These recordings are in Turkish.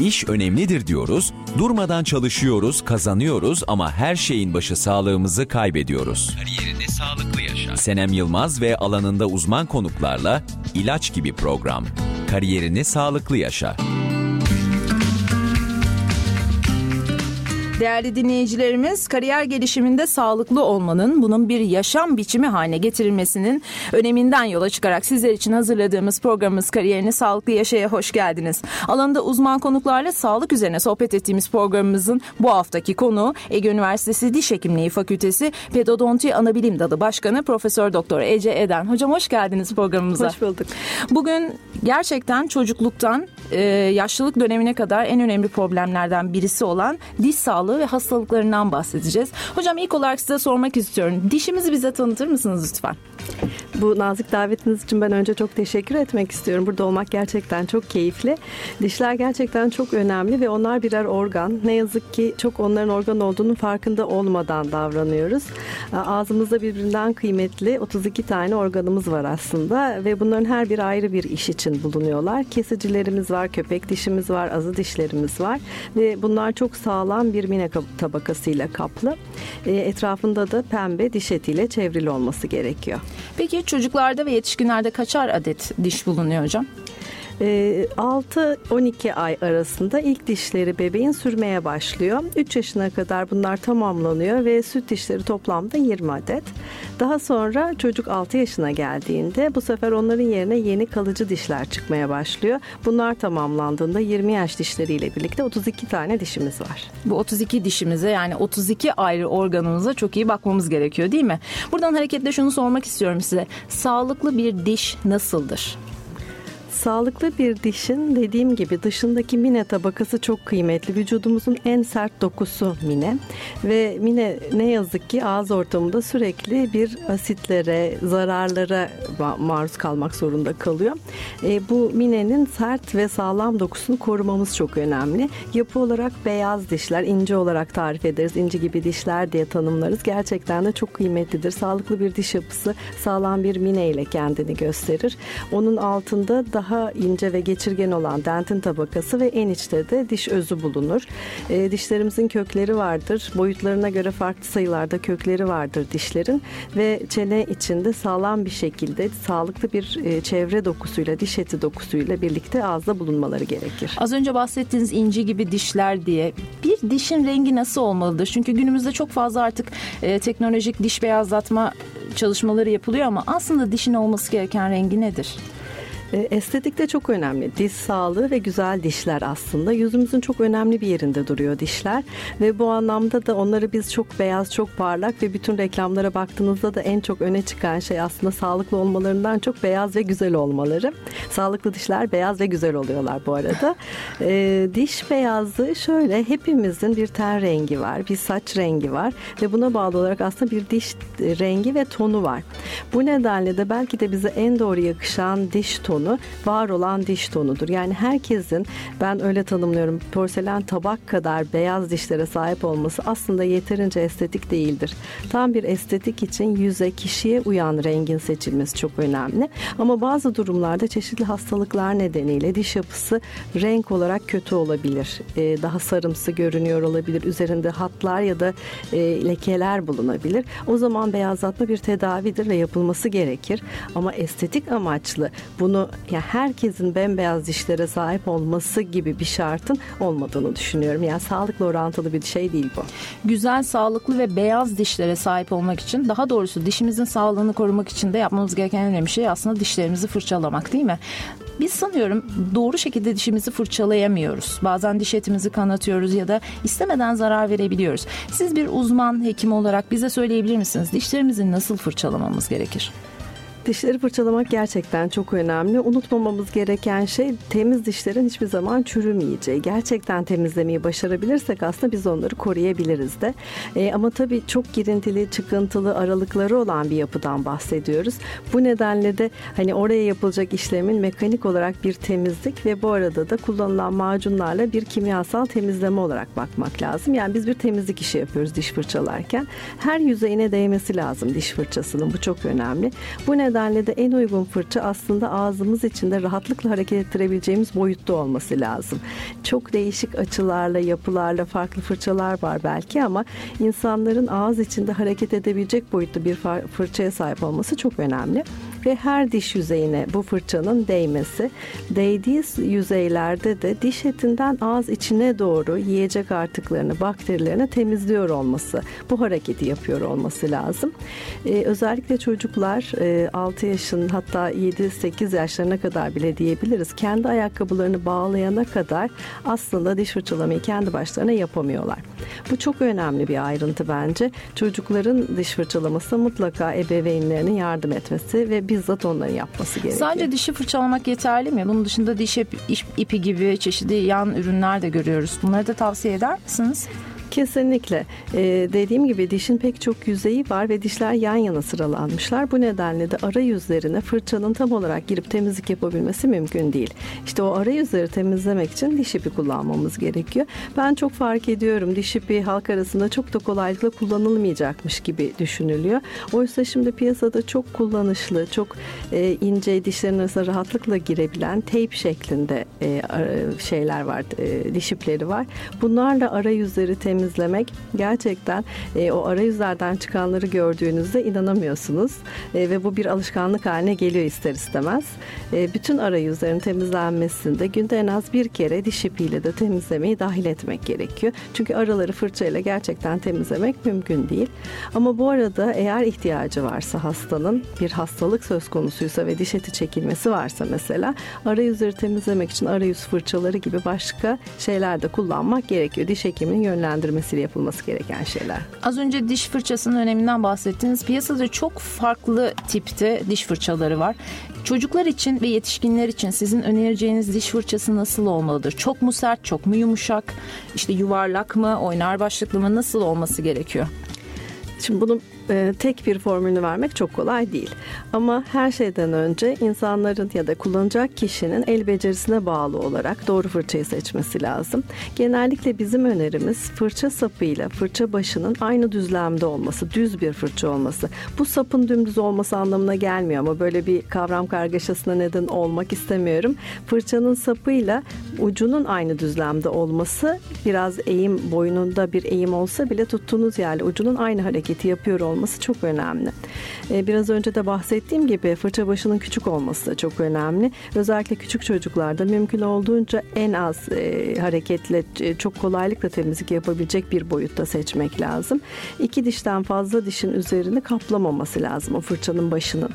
İş önemlidir diyoruz, durmadan çalışıyoruz, kazanıyoruz ama her şeyin başı sağlığımızı kaybediyoruz. Kariyerini sağlıklı yaşa. Senem Yılmaz ve alanında uzman konuklarla ilaç gibi program. Kariyerini sağlıklı yaşa. Değerli dinleyicilerimiz, kariyer gelişiminde sağlıklı olmanın, bunun bir yaşam biçimi haline getirilmesinin öneminden yola çıkarak sizler için hazırladığımız programımız Kariyerini Sağlıklı Yaşaya hoş geldiniz. Alanında uzman konuklarla sağlık üzerine sohbet ettiğimiz programımızın bu haftaki konuğu Ege Üniversitesi Diş Hekimliği Fakültesi Pedodonti Anabilim Dalı Başkanı Profesör Doktor Ece Eden. Hocam hoş geldiniz programımıza. Hoş bulduk. Bugün gerçekten çocukluktan e, yaşlılık dönemine kadar en önemli problemlerden birisi olan diş sağlığı ve hastalıklarından bahsedeceğiz. Hocam ilk olarak size sormak istiyorum. Dişimizi bize tanıtır mısınız lütfen? Bu nazik davetiniz için ben önce çok teşekkür etmek istiyorum. Burada olmak gerçekten çok keyifli. Dişler gerçekten çok önemli ve onlar birer organ. Ne yazık ki çok onların organ olduğunun farkında olmadan davranıyoruz. Ağzımızda birbirinden kıymetli 32 tane organımız var aslında ve bunların her bir ayrı bir iş için bulunuyorlar. Kesicilerimiz var, köpek dişimiz var, azı dişlerimiz var ve bunlar çok sağlam bir mine tabakasıyla kaplı. E, etrafında da pembe diş etiyle çevrili olması gerekiyor. Peki çocuklarda ve yetişkinlerde kaçar adet diş bulunuyor hocam? 6-12 ee, ay arasında ilk dişleri bebeğin sürmeye başlıyor. 3 yaşına kadar bunlar tamamlanıyor ve süt dişleri toplamda 20 adet. Daha sonra çocuk 6 yaşına geldiğinde bu sefer onların yerine yeni kalıcı dişler çıkmaya başlıyor. Bunlar tamamlandığında 20 yaş dişleriyle birlikte 32 tane dişimiz var. Bu 32 dişimize yani 32 ayrı organımıza çok iyi bakmamız gerekiyor değil mi? Buradan hareketle şunu sormak istiyorum size. Sağlıklı bir diş nasıldır? Sağlıklı bir dişin dediğim gibi dışındaki mine tabakası çok kıymetli. Vücudumuzun en sert dokusu mine ve mine ne yazık ki ağız ortamında sürekli bir asitlere, zararlara maruz kalmak zorunda kalıyor. E, bu minenin sert ve sağlam dokusunu korumamız çok önemli. Yapı olarak beyaz dişler, ince olarak tarif ederiz. İnci gibi dişler diye tanımlarız. Gerçekten de çok kıymetlidir. Sağlıklı bir diş yapısı sağlam bir mine ile kendini gösterir. Onun altında daha daha ince ve geçirgen olan dentin tabakası ve en içte de diş özü bulunur. E, dişlerimizin kökleri vardır. Boyutlarına göre farklı sayılarda kökleri vardır dişlerin ve çene içinde sağlam bir şekilde sağlıklı bir e, çevre dokusuyla, diş eti dokusuyla birlikte ağızda bulunmaları gerekir. Az önce bahsettiğiniz inci gibi dişler diye bir dişin rengi nasıl olmalıdır? Çünkü günümüzde çok fazla artık e, teknolojik diş beyazlatma çalışmaları yapılıyor ama aslında dişin olması gereken rengi nedir? E, estetik de çok önemli. Diş sağlığı ve güzel dişler aslında. Yüzümüzün çok önemli bir yerinde duruyor dişler. Ve bu anlamda da onları biz çok beyaz, çok parlak ve bütün reklamlara baktığınızda da en çok öne çıkan şey aslında sağlıklı olmalarından çok beyaz ve güzel olmaları. Sağlıklı dişler beyaz ve güzel oluyorlar bu arada. e, diş beyazlığı şöyle hepimizin bir ten rengi var, bir saç rengi var ve buna bağlı olarak aslında bir diş rengi ve tonu var. Bu nedenle de belki de bize en doğru yakışan diş tonu tonu var olan diş tonudur. Yani herkesin ben öyle tanımlıyorum porselen tabak kadar beyaz dişlere sahip olması aslında yeterince estetik değildir. Tam bir estetik için yüze kişiye uyan rengin seçilmesi çok önemli. Ama bazı durumlarda çeşitli hastalıklar nedeniyle diş yapısı renk olarak kötü olabilir. Ee, daha sarımsı görünüyor olabilir. Üzerinde hatlar ya da e, lekeler bulunabilir. O zaman beyazlatma bir tedavidir ve yapılması gerekir. Ama estetik amaçlı bunu ya herkesin bembeyaz dişlere sahip olması gibi bir şartın olmadığını düşünüyorum. Yani sağlıkla orantılı bir şey değil bu. Güzel, sağlıklı ve beyaz dişlere sahip olmak için daha doğrusu dişimizin sağlığını korumak için de yapmamız gereken önemli şey aslında dişlerimizi fırçalamak değil mi? Biz sanıyorum doğru şekilde dişimizi fırçalayamıyoruz. Bazen diş etimizi kanatıyoruz ya da istemeden zarar verebiliyoruz. Siz bir uzman hekim olarak bize söyleyebilir misiniz? Dişlerimizi nasıl fırçalamamız gerekir? Dişleri fırçalamak gerçekten çok önemli. Unutmamamız gereken şey temiz dişlerin hiçbir zaman çürümeyeceği. Gerçekten temizlemeyi başarabilirsek aslında biz onları koruyabiliriz de. E, ama tabii çok girintili, çıkıntılı aralıkları olan bir yapıdan bahsediyoruz. Bu nedenle de hani oraya yapılacak işlemin mekanik olarak bir temizlik ve bu arada da kullanılan macunlarla bir kimyasal temizleme olarak bakmak lazım. Yani biz bir temizlik işi yapıyoruz diş fırçalarken. Her yüzeyine değmesi lazım diş fırçasının. Bu çok önemli. Bu nedenle nedenle de en uygun fırça aslında ağzımız içinde rahatlıkla hareket ettirebileceğimiz boyutta olması lazım. Çok değişik açılarla, yapılarla farklı fırçalar var belki ama insanların ağız içinde hareket edebilecek boyutta bir fırçaya sahip olması çok önemli ve her diş yüzeyine bu fırçanın değmesi, değdiği yüzeylerde de diş etinden ağız içine doğru yiyecek artıklarını, bakterilerini temizliyor olması, bu hareketi yapıyor olması lazım. Ee, özellikle çocuklar e, 6 yaşın hatta 7-8 yaşlarına kadar bile diyebiliriz. Kendi ayakkabılarını bağlayana kadar aslında diş fırçalamayı kendi başlarına yapamıyorlar. Bu çok önemli bir ayrıntı bence. Çocukların diş fırçalaması mutlaka ebeveynlerinin yardım etmesi ve bizzat onların yapması gerekiyor. Sadece dişi fırçalamak yeterli mi? Bunun dışında diş ipi gibi çeşitli yan ürünler de görüyoruz. Bunları da tavsiye eder misiniz? Kesinlikle. Ee, dediğim gibi dişin pek çok yüzeyi var ve dişler yan yana sıralanmışlar. Bu nedenle de ara yüzlerine fırçanın tam olarak girip temizlik yapabilmesi mümkün değil. İşte o ara yüzleri temizlemek için diş ipi kullanmamız gerekiyor. Ben çok fark ediyorum diş ipi halk arasında çok da kolaylıkla kullanılmayacakmış gibi düşünülüyor. Oysa şimdi piyasada çok kullanışlı, çok e, ince dişlerin arasında rahatlıkla girebilen teyp şeklinde e, şeyler var, e, diş ipleri var. Bunlarla ara yüzleri temizlemek temizlemek gerçekten e, o arayüzlerden çıkanları gördüğünüzde inanamıyorsunuz. E, ve bu bir alışkanlık haline geliyor ister istemez. E, bütün arayüzlerin temizlenmesinde günde en az bir kere diş ipiyle de temizlemeyi dahil etmek gerekiyor. Çünkü araları fırçayla gerçekten temizlemek mümkün değil. Ama bu arada eğer ihtiyacı varsa hastanın bir hastalık söz konusuysa ve diş eti çekilmesi varsa mesela arayüzleri temizlemek için arayüz fırçaları gibi başka şeyler de kullanmak gerekiyor. Diş hekiminin yönlendirmesi değerlendirmesiyle yapılması gereken şeyler. Az önce diş fırçasının öneminden bahsettiniz. Piyasada çok farklı tipte diş fırçaları var. Çocuklar için ve yetişkinler için sizin önereceğiniz diş fırçası nasıl olmalıdır? Çok mu sert, çok mu yumuşak? İşte yuvarlak mı, oynar başlıklı mı nasıl olması gerekiyor? Şimdi bunu e, tek bir formülünü vermek çok kolay değil. Ama her şeyden önce insanların ya da kullanacak kişinin el becerisine bağlı olarak doğru fırçayı seçmesi lazım. Genellikle bizim önerimiz fırça sapıyla fırça başının aynı düzlemde olması, düz bir fırça olması. Bu sapın dümdüz olması anlamına gelmiyor ama böyle bir kavram kargaşasına neden olmak istemiyorum. Fırçanın sapıyla ucunun aynı düzlemde olması biraz eğim boyununda bir eğim olsa bile tuttuğunuz yerle ucunun aynı hareketi yapıyor olması olması çok önemli. Ee, biraz önce de bahsettiğim gibi fırça başının küçük olması da çok önemli. Özellikle küçük çocuklarda mümkün olduğunca en az e, hareketle e, çok kolaylıkla temizlik yapabilecek bir boyutta seçmek lazım. İki dişten fazla dişin üzerini kaplamaması lazım o fırçanın başının.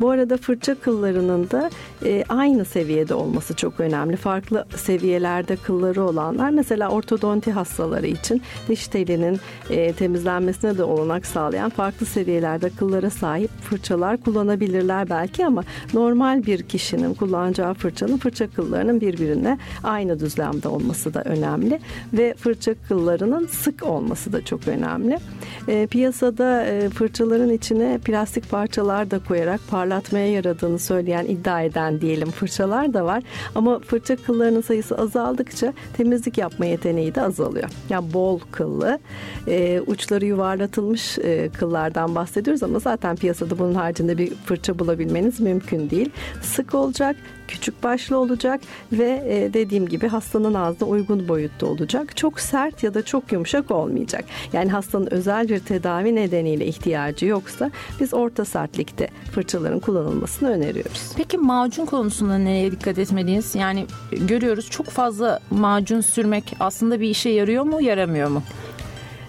Bu arada fırça kıllarının da e, aynı seviyede olması çok önemli. Farklı seviyelerde kılları olanlar mesela ortodonti hastaları için diş telinin e, temizlenmesine de olanak sağlayan farklı seviyelerde kıllara sahip fırçalar kullanabilirler belki ama normal bir kişinin kullanacağı fırçanın fırça kıllarının birbirine aynı düzlemde olması da önemli ve fırça kıllarının sık olması da çok önemli. E, piyasada e, fırçaların içine plastik parçalar da koyarak parlatmaya yaradığını söyleyen iddia eden diyelim fırçalar da var. Ama fırça kıllarının sayısı azaldıkça temizlik yapma yeteneği de azalıyor. Yani bol kıllı, e, uçları yuvarlatılmış e, kıllardan bahsediyoruz ama zaten piyasada bunun haricinde bir fırça bulabilmeniz mümkün değil. Sık olacak, küçük başlı olacak ve e, dediğim gibi hastanın ağzına uygun boyutta olacak. Çok sert ya da çok yumuşak olmayacak. Yani hastanın özel bir tedavi nedeniyle ihtiyacı yoksa biz orta sertlikte fırçaların kullanılmasını öneriyoruz. Peki macun konusunda neye dikkat etmeliyiz? Yani görüyoruz çok fazla macun sürmek aslında bir işe yarıyor mu, yaramıyor mu?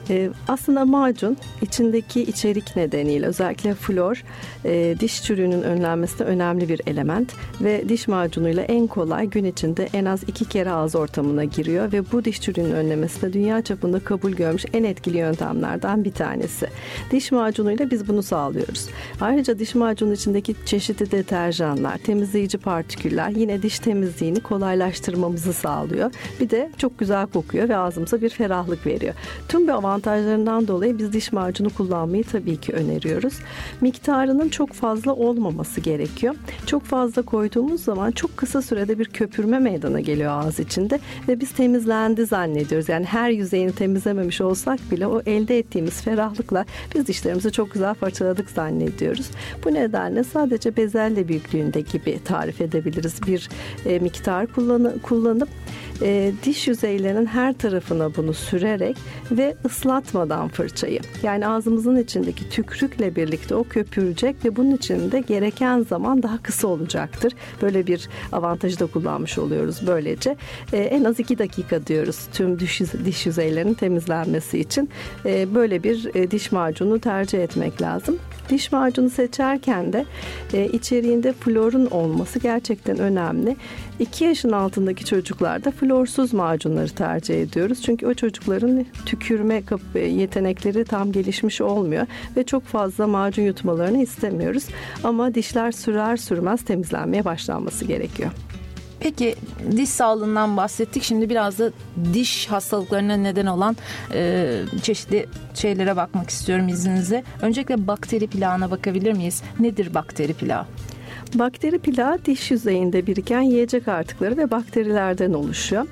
E, aslında macun içindeki içerik nedeniyle özellikle flor e, diş çürüğünün önlenmesinde önemli bir element ve diş macunuyla en kolay gün içinde en az iki kere ağız ortamına giriyor ve bu diş çürüğünün önlemesinde dünya çapında kabul görmüş en etkili yöntemlerden bir tanesi. Diş macunuyla biz bunu sağlıyoruz. Ayrıca diş macunu içindeki çeşitli deterjanlar, temizleyici partiküller yine diş temizliğini kolaylaştırmamızı sağlıyor. Bir de çok güzel kokuyor ve ağzımıza bir ferahlık veriyor. Tüm bu avantajlarından dolayı biz diş macunu kullanmayı tabii ki öneriyoruz. Miktarının çok fazla olmaması gerekiyor. Çok fazla koyduğumuz zaman çok kısa sürede bir köpürme meydana geliyor ağız içinde ve biz temizlendi zannediyoruz. Yani her yüzeyini temizlememiş olsak bile o elde ettiğimiz ferahlıkla biz dişlerimizi çok güzel fırçaladık zannediyoruz. Bu nedenle sadece bezelle büyüklüğünde gibi tarif edebiliriz bir e, miktar kullanı, kullanıp e, diş yüzeylerinin her tarafına bunu sürerek ve ıslatmadan fırçayı. Yani ağzımızın içindeki tükrükle birlikte o köpürecek ve bunun için de gereken zaman daha kısa olacaktır. Böyle bir avantajı da kullanmış oluyoruz böylece. E, en az iki dakika diyoruz tüm diş, diş yüzeylerinin temizlenmesi için. E, böyle bir e, diş macunu tercih etmek lazım. Diş macunu seçerken de e, içeriğinde florun olması gerçekten önemli. 2 yaşın altındaki çocuklarda florsuz macunları tercih ediyoruz. Çünkü o çocukların tükürme yetenekleri tam gelişmiş olmuyor ve çok fazla macun yutmalarını istemiyoruz. Ama dişler sürer sürmez temizlenmeye başlanması gerekiyor. Peki diş sağlığından bahsettik. Şimdi biraz da diş hastalıklarına neden olan e, çeşitli şeylere bakmak istiyorum izninizle. Öncelikle bakteri plağına bakabilir miyiz? Nedir bakteri plağı? Bakteri plağı diş yüzeyinde biriken yiyecek artıkları ve bakterilerden oluşuyor.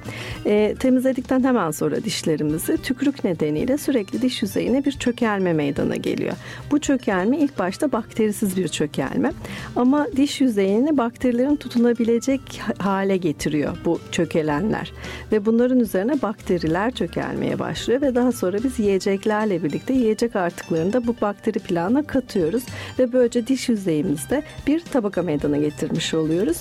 E, temizledikten hemen sonra dişlerimizi tükürük nedeniyle sürekli diş yüzeyine bir çökelme meydana geliyor. Bu çökelme ilk başta bakterisiz bir çökelme ama diş yüzeyini bakterilerin tutunabilecek hale getiriyor bu çökelenler ve bunların üzerine bakteriler çökelmeye başlıyor ve daha sonra biz yiyeceklerle birlikte yiyecek artıklarını da bu bakteri plağına katıyoruz ve böylece diş yüzeyimizde bir tabaka meydana getirmiş oluyoruz.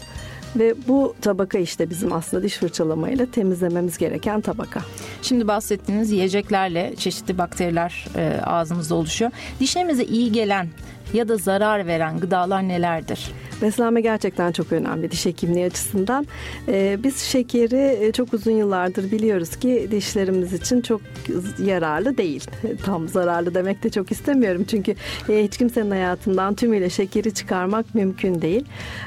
Ve bu tabaka işte bizim aslında diş fırçalamayla temizlememiz gereken tabaka. Şimdi bahsettiğiniz yiyeceklerle çeşitli bakteriler e, ağzımızda oluşuyor. Dişlerimize iyi gelen ya da zarar veren gıdalar nelerdir? Beslenme gerçekten çok önemli diş hekimliği açısından. Ee, biz şekeri e, çok uzun yıllardır biliyoruz ki dişlerimiz için çok yararlı değil. Tam zararlı demek de çok istemiyorum çünkü e, hiç kimsenin hayatından tümüyle şekeri çıkarmak mümkün değil.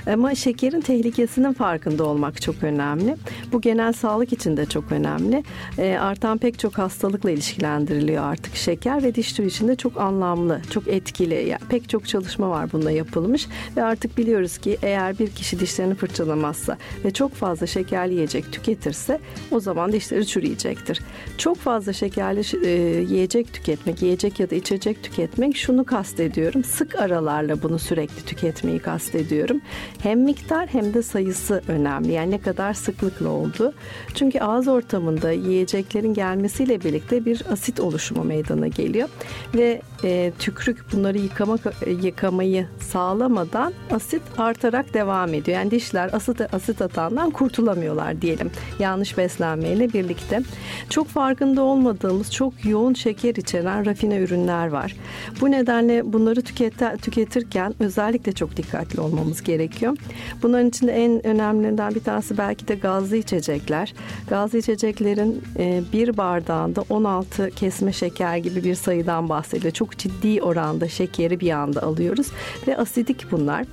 Ama şekerin tehlikesinin farkında olmak çok önemli. Bu genel sağlık için de çok önemli. E, artan pek çok hastalıkla ilişkilendiriliyor artık şeker ve diş türü için de çok anlamlı, çok etkili. Yani pek çok çalışma var bununla yapılmış ve artık biliyoruz ki eğer bir kişi dişlerini fırçalamazsa ve çok fazla şekerli yiyecek tüketirse o zaman dişleri çürüyecektir. Çok fazla şekerli e, yiyecek tüketmek, yiyecek ya da içecek tüketmek şunu kastediyorum. Sık aralarla bunu sürekli tüketmeyi kastediyorum. Hem miktar hem de sayısı önemli. Yani ne kadar sıklıkla oldu. Çünkü ağız ortamında yiyeceklerin gelmesiyle birlikte bir asit oluşumu meydana geliyor ve e, tükrük bunları yıkama, yıkamayı sağlamadan asit artarak devam ediyor. Yani dişler asit, asit atağından kurtulamıyorlar diyelim. Yanlış beslenmeyle birlikte. Çok farkında olmadığımız çok yoğun şeker içeren rafine ürünler var. Bu nedenle bunları tükete, tüketirken özellikle çok dikkatli olmamız gerekiyor. Bunların içinde en önemlilerinden bir tanesi belki de gazlı içecekler. Gazlı içeceklerin e, bir bardağında 16 kesme şeker gibi bir sayıdan bahsediliyor. Çok ciddi oranda şekeri bir anda alıyoruz ve asidik bunlar.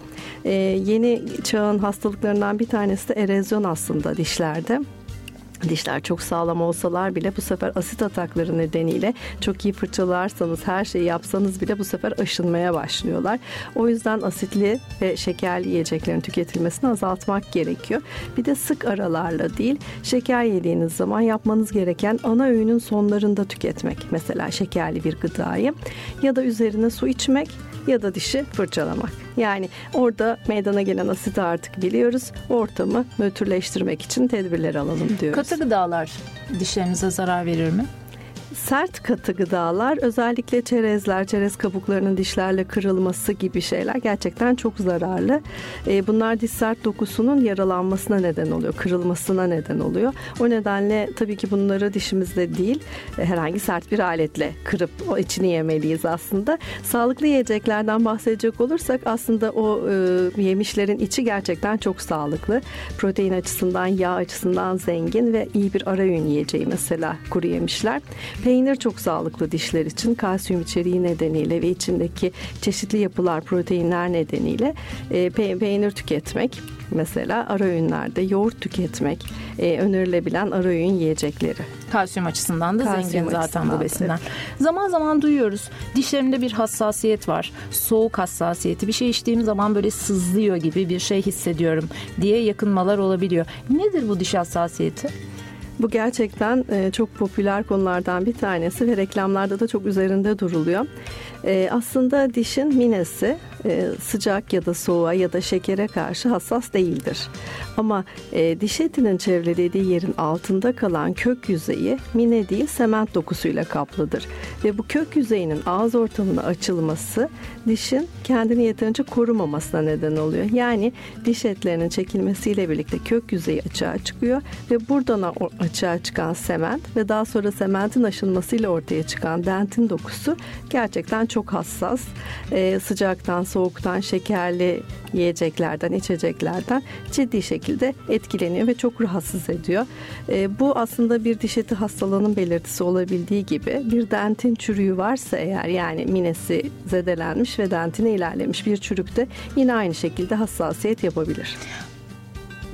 E, yeni çağın hastalıklarından bir tanesi de erozyon aslında dişlerde. Dişler çok sağlam olsalar bile bu sefer asit atakları nedeniyle çok iyi fırçalarsanız her şeyi yapsanız bile bu sefer aşınmaya başlıyorlar. O yüzden asitli ve şekerli yiyeceklerin tüketilmesini azaltmak gerekiyor. Bir de sık aralarla değil şeker yediğiniz zaman yapmanız gereken ana öğünün sonlarında tüketmek. Mesela şekerli bir gıdayı ya da üzerine su içmek ya da dişi fırçalamak. Yani orada meydana gelen asiti artık biliyoruz. Ortamı nötrleştirmek için tedbirler alalım diyoruz. Katı gıdalar dişlerinize zarar verir mi? Sert katı gıdalar özellikle çerezler, çerez kabuklarının dişlerle kırılması gibi şeyler gerçekten çok zararlı. E, bunlar diş sert dokusunun yaralanmasına neden oluyor, kırılmasına neden oluyor. O nedenle tabii ki bunları dişimizde değil e, herhangi sert bir aletle kırıp o içini yemeliyiz aslında. Sağlıklı yiyeceklerden bahsedecek olursak aslında o e, yemişlerin içi gerçekten çok sağlıklı. Protein açısından, yağ açısından zengin ve iyi bir ara öğün yiyeceği mesela kuru yemişler. Peynir çok sağlıklı dişler için kalsiyum içeriği nedeniyle ve içindeki çeşitli yapılar, proteinler nedeniyle e, peynir tüketmek mesela ara öğünlerde yoğurt tüketmek e, önerilebilen ara öğün yiyecekleri. Kalsiyum açısından da Kalsiyum zengin zaten bu besinler. Zaman zaman duyuyoruz dişlerimde bir hassasiyet var. Soğuk hassasiyeti bir şey içtiğim zaman böyle sızlıyor gibi bir şey hissediyorum diye yakınmalar olabiliyor. Nedir bu diş hassasiyeti? Bu gerçekten e, çok popüler konulardan bir tanesi ve reklamlarda da çok üzerinde duruluyor. E, aslında dişin minesi e, sıcak ya da soğuğa ya da şekere karşı hassas değildir. Ama e, diş etinin çevrelediği yerin altında kalan kök yüzeyi mine değil sement dokusuyla kaplıdır. Ve bu kök yüzeyinin ağız ortamına açılması dişin kendini yeterince korumamasına neden oluyor. Yani diş etlerinin çekilmesiyle birlikte kök yüzeyi açığa çıkıyor ve buradan açığa çıkan sement ve daha sonra sementin aşınmasıyla ortaya çıkan dentin dokusu gerçekten çok hassas. E, sıcaktan, soğuktan, şekerli yiyeceklerden, içeceklerden ciddi şekilde etkileniyor ve çok rahatsız ediyor. E, bu aslında bir diş eti hastalığının belirtisi olabildiği gibi bir dentin çürüğü varsa eğer yani minesi zedelenmiş ve dentine ilerlemiş bir çürükte yine aynı şekilde hassasiyet yapabilir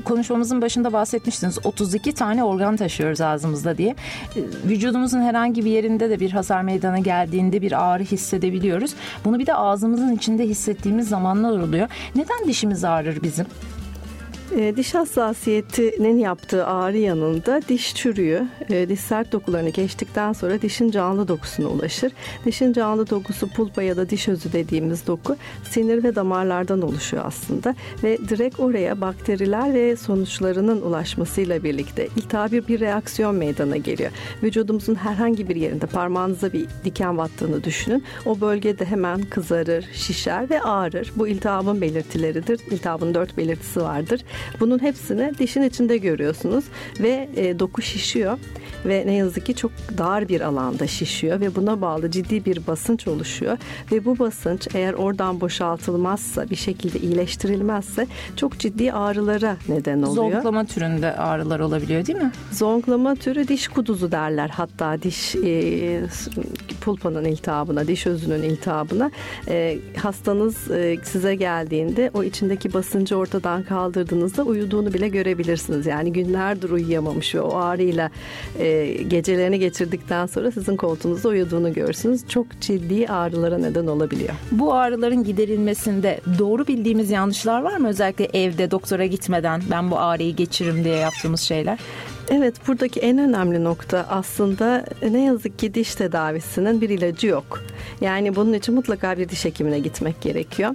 konuşmamızın başında bahsetmiştiniz 32 tane organ taşıyoruz ağzımızda diye. Ee, vücudumuzun herhangi bir yerinde de bir hasar meydana geldiğinde bir ağrı hissedebiliyoruz. Bunu bir de ağzımızın içinde hissettiğimiz zamanlar oluyor. Neden dişimiz ağrır bizim? E, diş hassasiyetinin yaptığı ağrı yanında diş çürüğü, e, diş sert dokularını geçtikten sonra dişin canlı dokusuna ulaşır. Dişin canlı dokusu pulpa ya da diş özü dediğimiz doku sinir ve damarlardan oluşuyor aslında ve direkt oraya bakteriler ve sonuçlarının ulaşmasıyla birlikte iltihabi bir reaksiyon meydana geliyor. Vücudumuzun herhangi bir yerinde parmağınıza bir diken battığını düşünün. O bölgede hemen kızarır, şişer ve ağrır. Bu iltihabın belirtileridir. İltihabın dört belirtisi vardır. Bunun hepsini dişin içinde görüyorsunuz ve e, doku şişiyor ve ne yazık ki çok dar bir alanda şişiyor ve buna bağlı ciddi bir basınç oluşuyor ve bu basınç eğer oradan boşaltılmazsa bir şekilde iyileştirilmezse çok ciddi ağrılara neden oluyor. Zonklama türünde ağrılar olabiliyor değil mi? Zonklama türü diş kuduzu derler hatta diş e, pulpanın iltihabına, diş özünün iltihabına e, hastanız e, size geldiğinde o içindeki basıncı ortadan kaldırdığınızda uyuduğunu bile görebilirsiniz. Yani günlerdir uyuyamamış ve o ağrıyla e, gecelerini geçirdikten sonra sizin koltuğunuzda uyuduğunu görürsünüz. Çok ciddi ağrılara neden olabiliyor. Bu ağrıların giderilmesinde doğru bildiğimiz yanlışlar var mı? Özellikle evde doktora gitmeden ben bu ağrıyı geçiririm diye yaptığımız şeyler. Evet buradaki en önemli nokta aslında ne yazık ki diş tedavisinin bir ilacı yok. Yani bunun için mutlaka bir diş hekimine gitmek gerekiyor.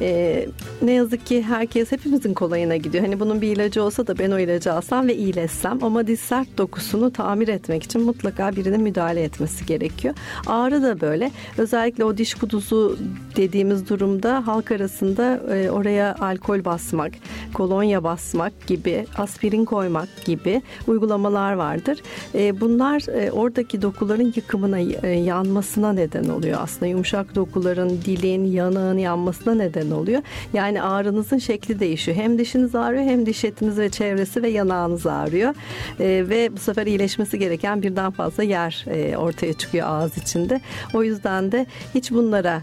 Ee, ne yazık ki herkes hepimizin kolayına gidiyor. Hani bunun bir ilacı olsa da ben o ilacı alsam ve iyileşsem ama diş sert dokusunu tamir etmek için mutlaka birinin müdahale etmesi gerekiyor. Ağrı da böyle. Özellikle o diş kudusu dediğimiz durumda halk arasında e, oraya alkol basmak, kolonya basmak gibi, aspirin koymak gibi uygulamalar vardır. E, bunlar e, oradaki dokuların yıkımına, e, yanmasına neden oluyor aslında. Yumuşak dokuların, dilin, yanağın yanmasına neden oluyor. Yani ağrınızın şekli değişiyor. Hem dişiniz ağrıyor hem diş etiniz ve çevresi ve yanağınız ağrıyor. Ve bu sefer iyileşmesi gereken birden fazla yer ortaya çıkıyor ağız içinde. O yüzden de hiç bunlara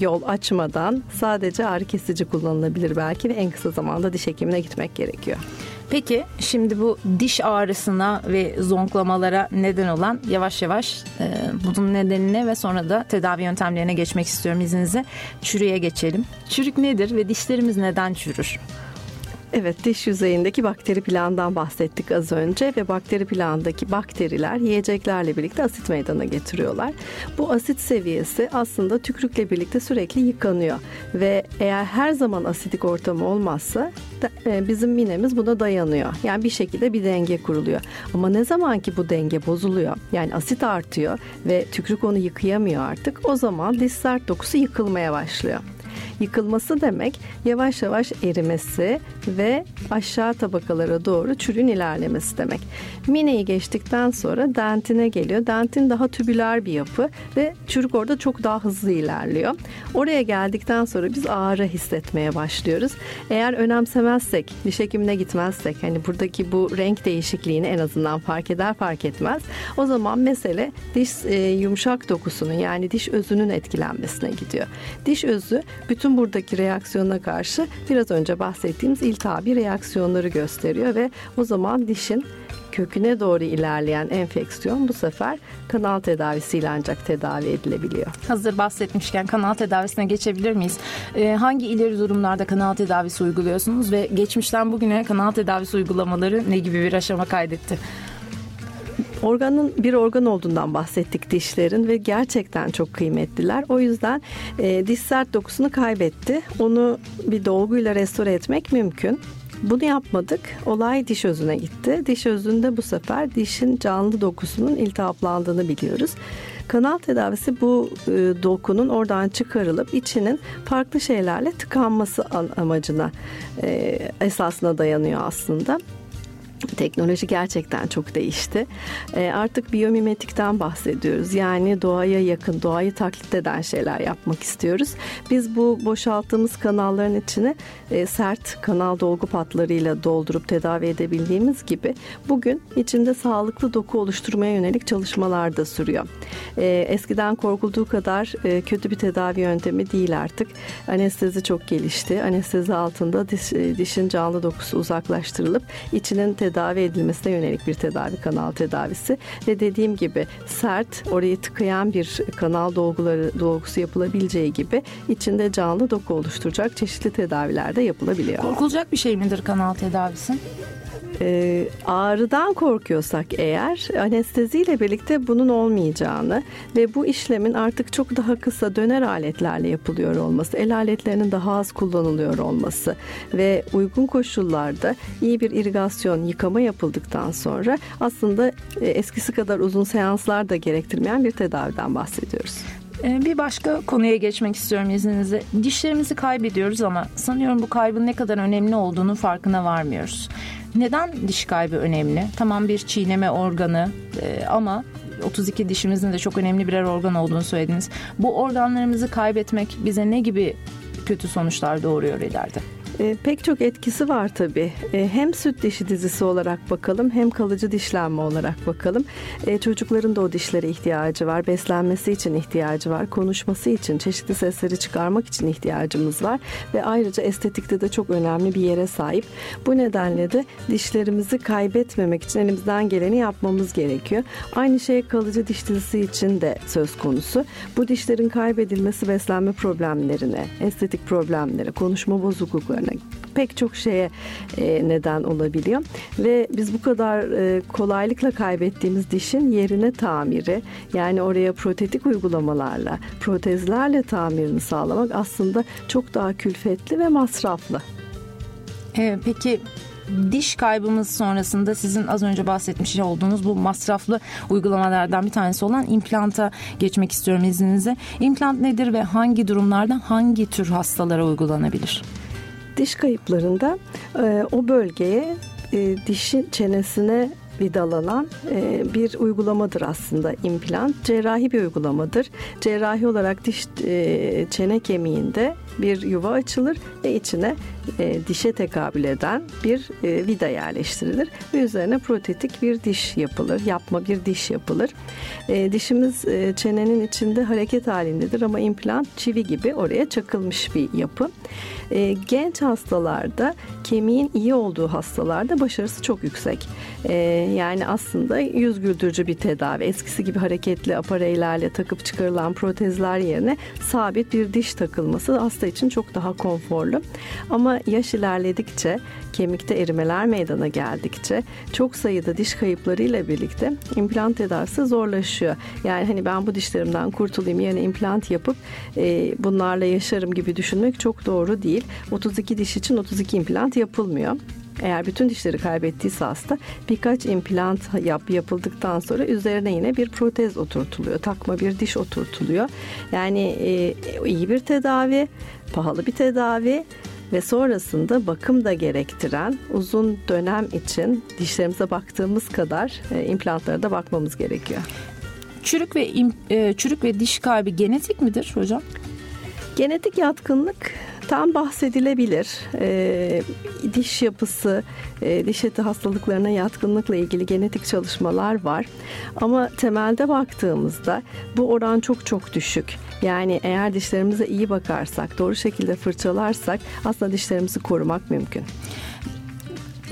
yol açmadan sadece ağrı kesici kullanılabilir belki ve en kısa zamanda diş hekimine gitmek gerekiyor. Peki şimdi bu diş ağrısına ve zonklamalara neden olan yavaş yavaş e, bunun nedenine ve sonra da tedavi yöntemlerine geçmek istiyorum izninizle. Çürüğe geçelim. Çürük nedir ve dişlerimiz neden çürür? Evet diş yüzeyindeki bakteri plandan bahsettik az önce ve bakteri plandaki bakteriler yiyeceklerle birlikte asit meydana getiriyorlar. Bu asit seviyesi aslında tükürükle birlikte sürekli yıkanıyor ve eğer her zaman asidik ortamı olmazsa e, bizim minemiz buna dayanıyor. Yani bir şekilde bir denge kuruluyor. Ama ne zaman ki bu denge bozuluyor yani asit artıyor ve tükürük onu yıkayamıyor artık o zaman diş sert dokusu yıkılmaya başlıyor. Yıkılması demek yavaş yavaş erimesi ve aşağı tabakalara doğru çürün ilerlemesi demek. Mineyi geçtikten sonra dentine geliyor. Dentin daha tübüler bir yapı ve çürük orada çok daha hızlı ilerliyor. Oraya geldikten sonra biz ağrı hissetmeye başlıyoruz. Eğer önemsemezsek, diş hekimine gitmezsek hani buradaki bu renk değişikliğini en azından fark eder fark etmez. O zaman mesele diş e, yumuşak dokusunun yani diş özünün etkilenmesine gidiyor. Diş özü bütün buradaki reaksiyona karşı biraz önce bahsettiğimiz iltihabi reaksiyonları gösteriyor ve o zaman dişin köküne doğru ilerleyen enfeksiyon bu sefer kanal tedavisiyle ancak tedavi edilebiliyor. Hazır bahsetmişken kanal tedavisine geçebilir miyiz? Ee, hangi ileri durumlarda kanal tedavisi uyguluyorsunuz ve geçmişten bugüne kanal tedavisi uygulamaları ne gibi bir aşama kaydetti? Organın bir organ olduğundan bahsettik dişlerin ve gerçekten çok kıymetliler. O yüzden e, diş sert dokusunu kaybetti. Onu bir dolguyla restore etmek mümkün. Bunu yapmadık. Olay diş özüne gitti. Diş özünde bu sefer dişin canlı dokusunun iltihaplandığını biliyoruz. Kanal tedavisi bu e, dokunun oradan çıkarılıp içinin farklı şeylerle tıkanması amacına e, esasına dayanıyor aslında. Teknoloji gerçekten çok değişti. E, artık biyomimetikten bahsediyoruz. Yani doğaya yakın, doğayı taklit eden şeyler yapmak istiyoruz. Biz bu boşalttığımız kanalların içine sert kanal dolgu patlarıyla doldurup tedavi edebildiğimiz gibi bugün içinde sağlıklı doku oluşturmaya yönelik çalışmalar da sürüyor. E, eskiden korkulduğu kadar e, kötü bir tedavi yöntemi değil artık. Anestezi çok gelişti. Anestezi altında diş, dişin canlı dokusu uzaklaştırılıp içinin tedavi tedavi edilmesine yönelik bir tedavi kanal tedavisi ve dediğim gibi sert orayı tıkayan bir kanal dolguları dolgusu yapılabileceği gibi içinde canlı doku oluşturacak çeşitli tedaviler de yapılabiliyor. Korkulacak bir şey midir kanal tedavisi? E, ağrıdan korkuyorsak eğer anesteziyle birlikte bunun olmayacağını ve bu işlemin artık çok daha kısa döner aletlerle yapılıyor olması, el aletlerinin daha az kullanılıyor olması ve uygun koşullarda iyi bir irigasyon yıkama yapıldıktan sonra aslında e, eskisi kadar uzun seanslar da gerektirmeyen bir tedaviden bahsediyoruz. Ee, bir başka konuya geçmek istiyorum izninizle. Dişlerimizi kaybediyoruz ama sanıyorum bu kaybın ne kadar önemli olduğunu farkına varmıyoruz. Neden diş kaybı önemli? Tamam bir çiğneme organı e, ama 32 dişimizin de çok önemli birer organ olduğunu söylediniz. Bu organlarımızı kaybetmek bize ne gibi kötü sonuçlar doğuruyor ileride? E, pek çok etkisi var tabii. E, hem süt dişi dizisi olarak bakalım hem kalıcı dişlenme olarak bakalım. E, çocukların da o dişlere ihtiyacı var. Beslenmesi için ihtiyacı var. Konuşması için, çeşitli sesleri çıkarmak için ihtiyacımız var. Ve ayrıca estetikte de çok önemli bir yere sahip. Bu nedenle de dişlerimizi kaybetmemek için elimizden geleni yapmamız gerekiyor. Aynı şey kalıcı diş dizisi için de söz konusu. Bu dişlerin kaybedilmesi beslenme problemlerine, estetik problemlere, konuşma bozukluklarına pek çok şeye e, neden olabiliyor ve biz bu kadar e, kolaylıkla kaybettiğimiz dişin yerine tamiri yani oraya protetik uygulamalarla protezlerle tamirini sağlamak aslında çok daha külfetli ve masraflı. Evet, peki diş kaybımız sonrasında sizin az önce bahsetmiş olduğunuz bu masraflı uygulamalardan bir tanesi olan implanta geçmek istiyorum izninizle. İmplant nedir ve hangi durumlarda hangi tür hastalara uygulanabilir? Diş kayıplarında e, o bölgeye e, dişin çenesine vidalanan e, bir uygulamadır aslında implant. Cerrahi bir uygulamadır. Cerrahi olarak diş e, çene kemiğinde bir yuva açılır ve içine e, dişe tekabül eden bir e, vida yerleştirilir ve üzerine protetik bir diş yapılır. Yapma bir diş yapılır. E, dişimiz e, çenenin içinde hareket halindedir ama implant çivi gibi oraya çakılmış bir yapı. E, genç hastalarda kemiğin iyi olduğu hastalarda başarısı çok yüksek. E, yani aslında yüz güldürücü bir tedavi. Eskisi gibi hareketli apareylerle takıp çıkarılan protezler yerine sabit bir diş takılması hasta için çok daha konforlu. Ama yaş ilerledikçe, kemikte erimeler meydana geldikçe çok sayıda diş kayıplarıyla birlikte implant tedavisi zorlaşıyor. Yani hani ben bu dişlerimden kurtulayım yerine implant yapıp e, bunlarla yaşarım gibi düşünmek çok doğru değil. 32 diş için 32 implant yapılmıyor. Eğer bütün dişleri kaybettiyse hasta birkaç implant yap yapıldıktan sonra üzerine yine bir protez oturtuluyor. Takma bir diş oturtuluyor. Yani e, iyi bir tedavi, pahalı bir tedavi ve sonrasında bakım da gerektiren uzun dönem için dişlerimize baktığımız kadar e, implantlara da bakmamız gerekiyor. Çürük ve e, çürük ve diş kaybı genetik midir hocam? Genetik yatkınlık tam bahsedilebilir. E, diş yapısı, e, diş eti hastalıklarına yatkınlıkla ilgili genetik çalışmalar var. Ama temelde baktığımızda bu oran çok çok düşük. Yani eğer dişlerimize iyi bakarsak, doğru şekilde fırçalarsak aslında dişlerimizi korumak mümkün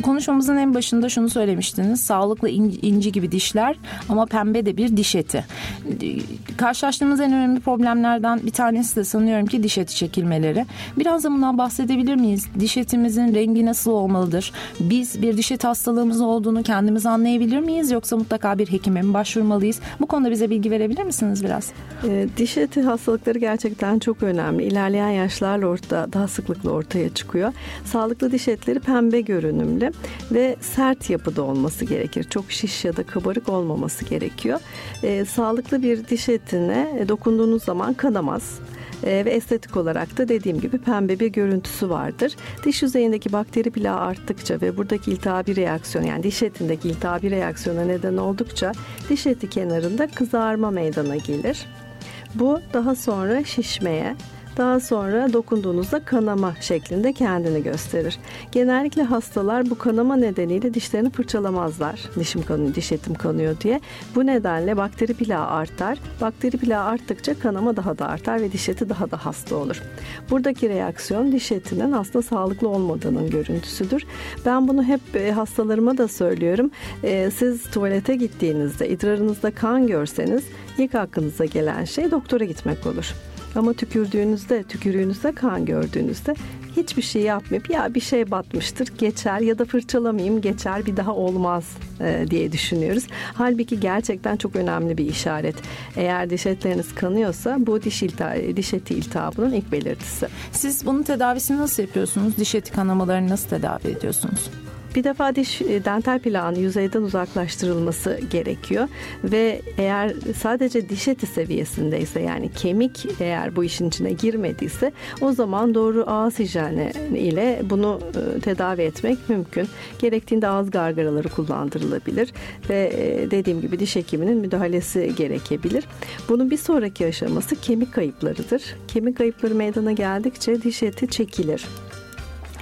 konuşmamızın en başında şunu söylemiştiniz. Sağlıklı inci gibi dişler ama pembe de bir diş eti. Karşılaştığımız en önemli problemlerden bir tanesi de sanıyorum ki diş eti çekilmeleri. Biraz da bundan bahsedebilir miyiz? Diş etimizin rengi nasıl olmalıdır? Biz bir diş eti hastalığımız olduğunu kendimiz anlayabilir miyiz? Yoksa mutlaka bir hekime mi başvurmalıyız? Bu konuda bize bilgi verebilir misiniz biraz? E, diş eti hastalıkları gerçekten çok önemli. İlerleyen yaşlarla orta, daha sıklıkla ortaya çıkıyor. Sağlıklı diş etleri pembe görünümlü önemli ve sert yapıda olması gerekir. Çok şiş ya da kabarık olmaması gerekiyor. E, sağlıklı bir diş etine dokunduğunuz zaman kanamaz e, ve estetik olarak da dediğim gibi pembe bir görüntüsü vardır. Diş yüzeyindeki bakteri plağı arttıkça ve buradaki iltihabi reaksiyon yani diş etindeki iltihabi reaksiyona neden oldukça diş eti kenarında kızarma meydana gelir. Bu daha sonra şişmeye, daha sonra dokunduğunuzda kanama şeklinde kendini gösterir. Genellikle hastalar bu kanama nedeniyle dişlerini fırçalamazlar. Dişim kanıyor, diş etim kanıyor diye. Bu nedenle bakteri plağı artar. Bakteri plağı arttıkça kanama daha da artar ve diş eti daha da hasta olur. Buradaki reaksiyon diş etinin aslında sağlıklı olmadığının görüntüsüdür. Ben bunu hep e, hastalarıma da söylüyorum. E, siz tuvalete gittiğinizde idrarınızda kan görseniz ilk aklınıza gelen şey doktora gitmek olur. Ama tükürdüğünüzde, tükürüğünüzde kan gördüğünüzde hiçbir şey yapmayıp ya bir şey batmıştır geçer ya da fırçalamayayım geçer bir daha olmaz e, diye düşünüyoruz. Halbuki gerçekten çok önemli bir işaret. Eğer diş etleriniz kanıyorsa bu diş, ilta, diş eti iltihabının ilk belirtisi. Siz bunun tedavisini nasıl yapıyorsunuz? Diş eti kanamalarını nasıl tedavi ediyorsunuz? Bir defa diş e, dental plağın yüzeyden uzaklaştırılması gerekiyor ve eğer sadece diş eti seviyesindeyse yani kemik eğer bu işin içine girmediyse o zaman doğru ağız hijyeni ile bunu e, tedavi etmek mümkün. Gerektiğinde ağız gargaraları kullandırılabilir ve e, dediğim gibi diş hekiminin müdahalesi gerekebilir. Bunun bir sonraki aşaması kemik kayıplarıdır. Kemik kayıpları meydana geldikçe diş eti çekilir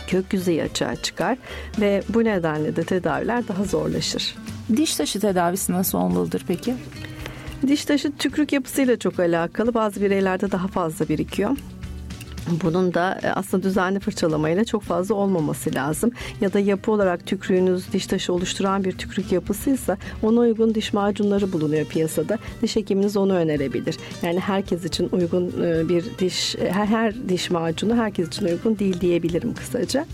kök yüzeyi açığa çıkar ve bu nedenle de tedaviler daha zorlaşır. Diş taşı tedavisi nasıl olmalıdır peki? Diş taşı tükrük yapısıyla çok alakalı. Bazı bireylerde daha fazla birikiyor. Bunun da e, aslında düzenli fırçalamayla çok fazla olmaması lazım. Ya da yapı olarak tükrüğünüz diş taşı oluşturan bir tükrük yapısıysa ona uygun diş macunları bulunuyor piyasada. Diş hekiminiz onu önerebilir. Yani herkes için uygun e, bir diş, e, her diş macunu herkes için uygun değil diyebilirim kısaca.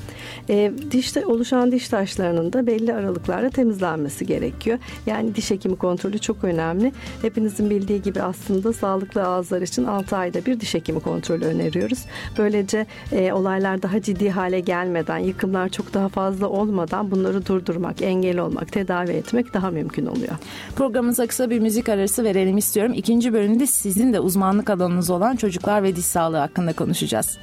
Dişte oluşan diş taşlarının da belli aralıklarla temizlenmesi gerekiyor. Yani diş hekimi kontrolü çok önemli. Hepinizin bildiği gibi aslında sağlıklı ağızlar için 6 ayda bir diş hekimi kontrolü öneriyoruz. Böylece e, olaylar daha ciddi hale gelmeden, yıkımlar çok daha fazla olmadan bunları durdurmak, engel olmak, tedavi etmek daha mümkün oluyor. Programımıza kısa bir müzik arası verelim istiyorum. İkinci bölümde sizin de uzmanlık alanınız olan çocuklar ve diş sağlığı hakkında konuşacağız.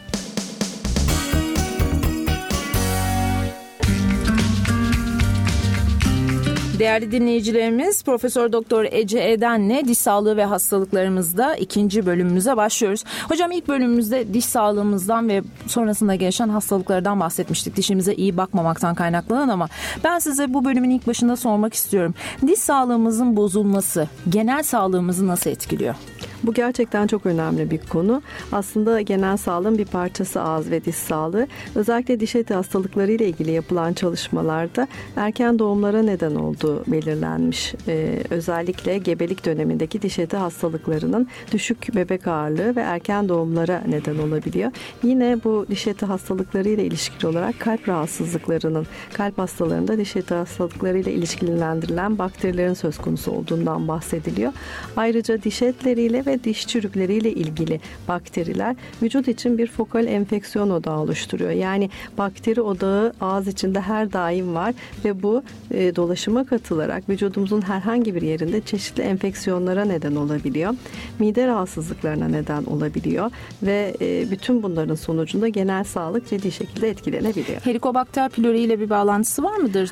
Değerli dinleyicilerimiz Profesör Doktor Ece Eden'le diş sağlığı ve hastalıklarımızda ikinci bölümümüze başlıyoruz. Hocam ilk bölümümüzde diş sağlığımızdan ve sonrasında gelişen hastalıklardan bahsetmiştik. Dişimize iyi bakmamaktan kaynaklanan ama ben size bu bölümün ilk başında sormak istiyorum. Diş sağlığımızın bozulması genel sağlığımızı nasıl etkiliyor? Bu gerçekten çok önemli bir konu. Aslında genel sağlığın bir parçası ağız ve diş sağlığı. Özellikle diş eti hastalıkları ile ilgili yapılan çalışmalarda erken doğumlara neden olduğu belirlenmiş. Ee, özellikle gebelik dönemindeki diş eti hastalıklarının düşük bebek ağırlığı ve erken doğumlara neden olabiliyor. Yine bu diş eti hastalıkları ile ilişkili olarak kalp rahatsızlıklarının, kalp hastalarında diş eti hastalıkları ile ilişkilendirilen bakterilerin söz konusu olduğundan bahsediliyor. Ayrıca diş etleriyle ve diş çürükleriyle ilgili bakteriler vücut için bir fokal enfeksiyon odağı oluşturuyor. Yani bakteri odağı ağız içinde her daim var ve bu e, dolaşıma katılarak vücudumuzun herhangi bir yerinde çeşitli enfeksiyonlara neden olabiliyor. Mide rahatsızlıklarına neden olabiliyor ve e, bütün bunların sonucunda genel sağlık ciddi şekilde etkilenebiliyor. Helikobakter pylori ile bir bağlantısı var mıdır?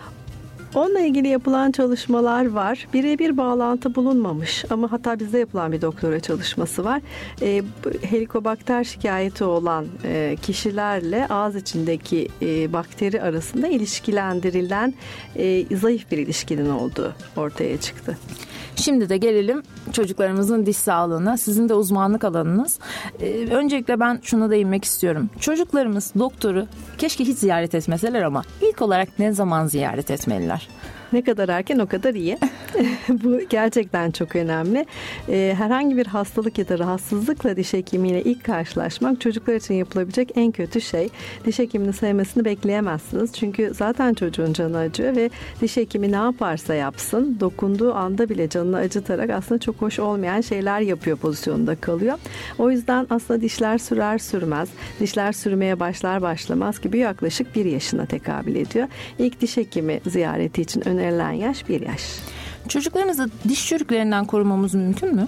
Onunla ilgili yapılan çalışmalar var. Birebir bağlantı bulunmamış ama hatta bizde yapılan bir doktora çalışması var. E, helikobakter şikayeti olan e, kişilerle ağız içindeki e, bakteri arasında ilişkilendirilen e, zayıf bir ilişkinin olduğu ortaya çıktı. Şimdi de gelelim çocuklarımızın diş sağlığına. Sizin de uzmanlık alanınız. Ee, öncelikle ben şuna değinmek istiyorum. Çocuklarımız doktoru keşke hiç ziyaret etmeseler ama ilk olarak ne zaman ziyaret etmeliler? Ne kadar erken o kadar iyi. Bu gerçekten çok önemli. Ee, herhangi bir hastalık ya da rahatsızlıkla diş hekimiyle ilk karşılaşmak çocuklar için yapılabilecek en kötü şey. Diş hekimini sevmesini bekleyemezsiniz. Çünkü zaten çocuğun canı acıyor ve diş hekimi ne yaparsa yapsın dokunduğu anda bile canını acıtarak aslında çok hoş olmayan şeyler yapıyor pozisyonunda kalıyor. O yüzden aslında dişler sürer sürmez, dişler sürmeye başlar başlamaz gibi yaklaşık bir yaşına tekabül ediyor. İlk diş hekimi ziyareti için önerilen yaş bir yaş. Çocuklarımızı diş çürüklerinden korumamız mümkün mü?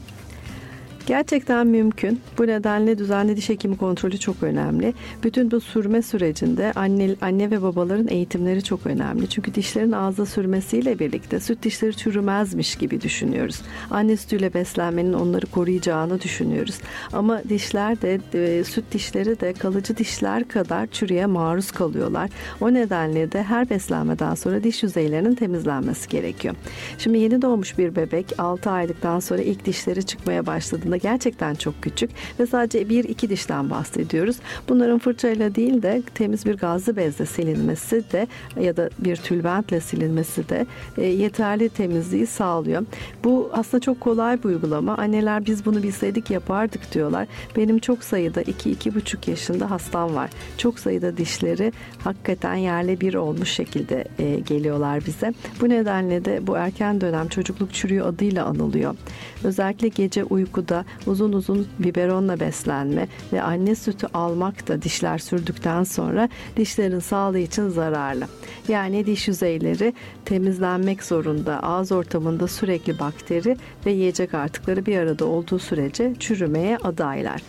Gerçekten mümkün. Bu nedenle düzenli diş hekimi kontrolü çok önemli. Bütün bu sürme sürecinde anne, anne ve babaların eğitimleri çok önemli. Çünkü dişlerin ağza sürmesiyle birlikte süt dişleri çürümezmiş gibi düşünüyoruz. Anne sütüyle beslenmenin onları koruyacağını düşünüyoruz. Ama dişler de e, süt dişleri de kalıcı dişler kadar çürüye maruz kalıyorlar. O nedenle de her beslenmeden sonra diş yüzeylerinin temizlenmesi gerekiyor. Şimdi yeni doğmuş bir bebek 6 aylıktan sonra ilk dişleri çıkmaya başladığında gerçekten çok küçük ve sadece bir iki dişten bahsediyoruz. Bunların fırçayla değil de temiz bir gazlı bezle silinmesi de ya da bir tülbentle silinmesi de e, yeterli temizliği sağlıyor. Bu aslında çok kolay bir uygulama. Anneler biz bunu bilseydik yapardık diyorlar. Benim çok sayıda 2-2,5 yaşında hastam var. Çok sayıda dişleri hakikaten yerle bir olmuş şekilde e, geliyorlar bize. Bu nedenle de bu erken dönem çocukluk çürüğü adıyla anılıyor. Özellikle gece uykuda uzun uzun biberonla beslenme ve anne sütü almak da dişler sürdükten sonra dişlerin sağlığı için zararlı. Yani diş yüzeyleri temizlenmek zorunda. Ağız ortamında sürekli bakteri ve yiyecek artıkları bir arada olduğu sürece çürümeye adaylar.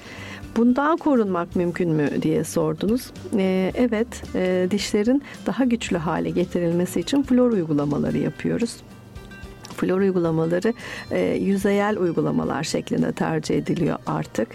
Bundan korunmak mümkün mü diye sordunuz. Ee, evet, e, dişlerin daha güçlü hale getirilmesi için flor uygulamaları yapıyoruz flor uygulamaları e, yüzeyel uygulamalar şeklinde tercih ediliyor artık.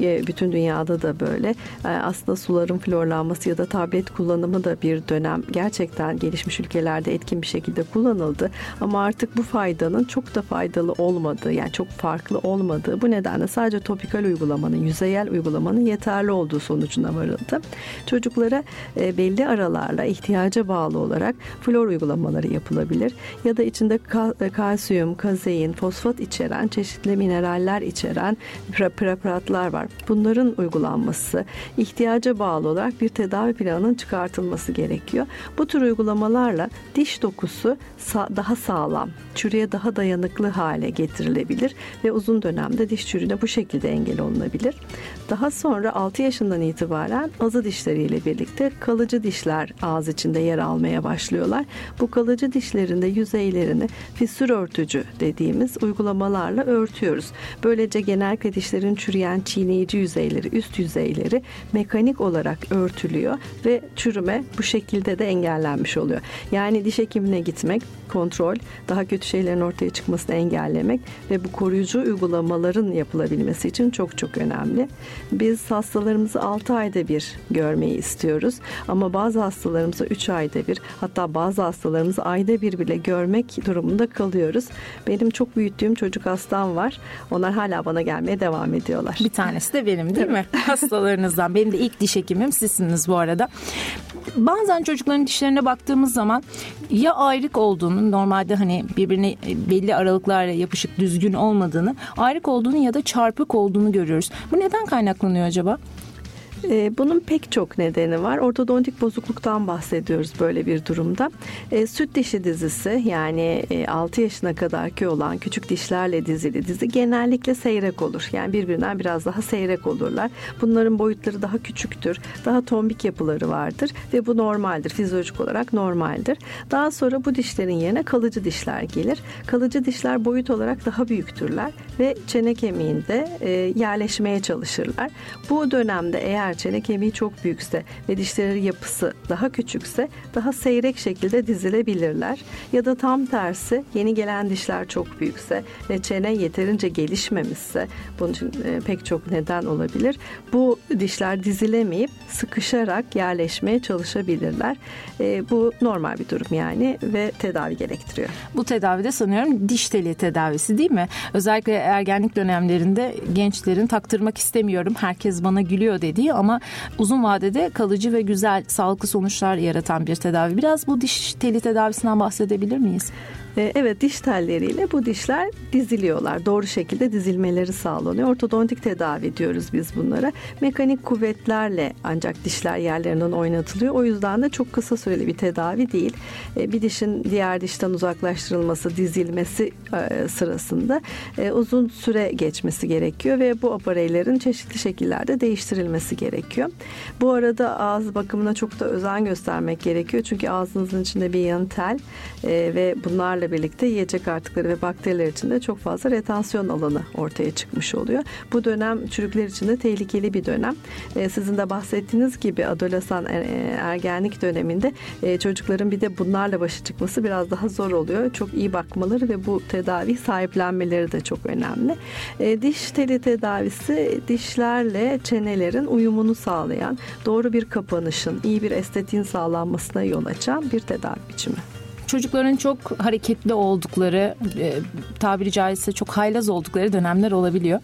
E, bütün dünyada da böyle. E, aslında suların florlanması ya da tablet kullanımı da bir dönem gerçekten gelişmiş ülkelerde etkin bir şekilde kullanıldı. Ama artık bu faydanın çok da faydalı olmadığı yani çok farklı olmadığı bu nedenle sadece topikal uygulamanın, yüzeyel uygulamanın yeterli olduğu sonucuna varıldı. Çocuklara e, belli aralarla ihtiyaca bağlı olarak flor uygulamaları yapılabilir ya da içinde ka, e, kalsiyum, kazein, fosfat içeren çeşitli mineraller içeren preparatlar var. Bunların uygulanması, ihtiyaca bağlı olarak bir tedavi planının çıkartılması gerekiyor. Bu tür uygulamalarla diş dokusu daha sağlam, çürüye daha dayanıklı hale getirilebilir ve uzun dönemde diş çürüğüne bu şekilde engel olunabilir. Daha sonra 6 yaşından itibaren azı dişleriyle birlikte kalıcı dişler ağız içinde yer almaya başlıyorlar. Bu kalıcı dişlerinde yüzeylerini fissür örtücü dediğimiz uygulamalarla örtüyoruz. Böylece genellikle dişlerin çürüyen çiğneyici yüzeyleri, üst yüzeyleri mekanik olarak örtülüyor ve çürüme bu şekilde de engellenmiş oluyor. Yani diş hekimine gitmek, kontrol, daha kötü şeylerin ortaya çıkmasını engellemek ve bu koruyucu uygulamaların yapılabilmesi için çok çok önemli. Biz hastalarımızı 6 ayda bir görmeyi istiyoruz ama bazı hastalarımızı 3 ayda bir hatta bazı hastalarımızı ayda bir bile görmek durumunda kalıyoruz. Benim çok büyüttüğüm çocuk hastam var. Onlar hala bana gelmeye devam ediyorlar. Bir tanesi de benim değil mi? Hastalarınızdan. Benim de ilk diş hekimim sizsiniz bu arada. Bazen çocukların dişlerine baktığımız zaman ya ayrık olduğunu normalde hani birbirine belli aralıklarla yapışık düzgün olmadığını ayrık olduğunu ya da çarpık olduğunu görüyoruz. Bu neden kaynaklanıyor acaba? E, bunun pek çok nedeni var. Ortodontik bozukluktan bahsediyoruz böyle bir durumda. E, süt dişi dizisi yani e, 6 yaşına kadarki olan küçük dişlerle dizili dizi genellikle seyrek olur. Yani birbirinden biraz daha seyrek olurlar. Bunların boyutları daha küçüktür. Daha tombik yapıları vardır ve bu normaldir. Fizyolojik olarak normaldir. Daha sonra bu dişlerin yerine kalıcı dişler gelir. Kalıcı dişler boyut olarak daha büyüktürler ve çene kemiğinde e, yerleşmeye çalışırlar. Bu dönemde eğer eğer çene kemiği çok büyükse ve dişleri yapısı daha küçükse daha seyrek şekilde dizilebilirler. Ya da tam tersi yeni gelen dişler çok büyükse ve çene yeterince gelişmemişse bunun için e, pek çok neden olabilir. Bu dişler dizilemeyip sıkışarak yerleşmeye çalışabilirler. E, bu normal bir durum yani ve tedavi gerektiriyor. Bu tedavide sanıyorum diş teli tedavisi değil mi? Özellikle ergenlik dönemlerinde gençlerin taktırmak istemiyorum herkes bana gülüyor dediği ama uzun vadede kalıcı ve güzel sağlıklı sonuçlar yaratan bir tedavi. Biraz bu diş teli tedavisinden bahsedebilir miyiz? E, evet diş telleriyle bu dişler diziliyorlar. Doğru şekilde dizilmeleri sağlanıyor. Ortodontik tedavi diyoruz biz bunlara. Mekanik kuvvetlerle ancak dişler yerlerinden oynatılıyor. O yüzden de çok kısa süreli bir tedavi değil. E, bir dişin diğer dişten uzaklaştırılması, dizilmesi e, sırasında uzun süre geçmesi gerekiyor ve bu apareylerin çeşitli şekillerde değiştirilmesi gerekiyor. Bu arada ağız bakımına çok da özen göstermek gerekiyor. Çünkü ağzınızın içinde bir yan tel ve bunlarla birlikte yiyecek artıkları ve bakteriler için de çok fazla retansiyon alanı ortaya çıkmış oluyor. Bu dönem çürükler için de tehlikeli bir dönem. E, sizin de bahsettiğiniz gibi adolesan e, ergenlik döneminde e, çocukların bir de bunlarla başa çıkması biraz daha zor oluyor. Çok iyi bakmaları ve bu tedavi sahiplenmeleri de çok önemli. E, diş teli tedavisi dişlerle çenelerin uyumunu sağlayan, doğru bir kapanışın, iyi bir estetiğin sağlanmasına yol açan bir tedavi biçimi çocukların çok hareketli oldukları, e, tabiri caizse çok haylaz oldukları dönemler olabiliyor.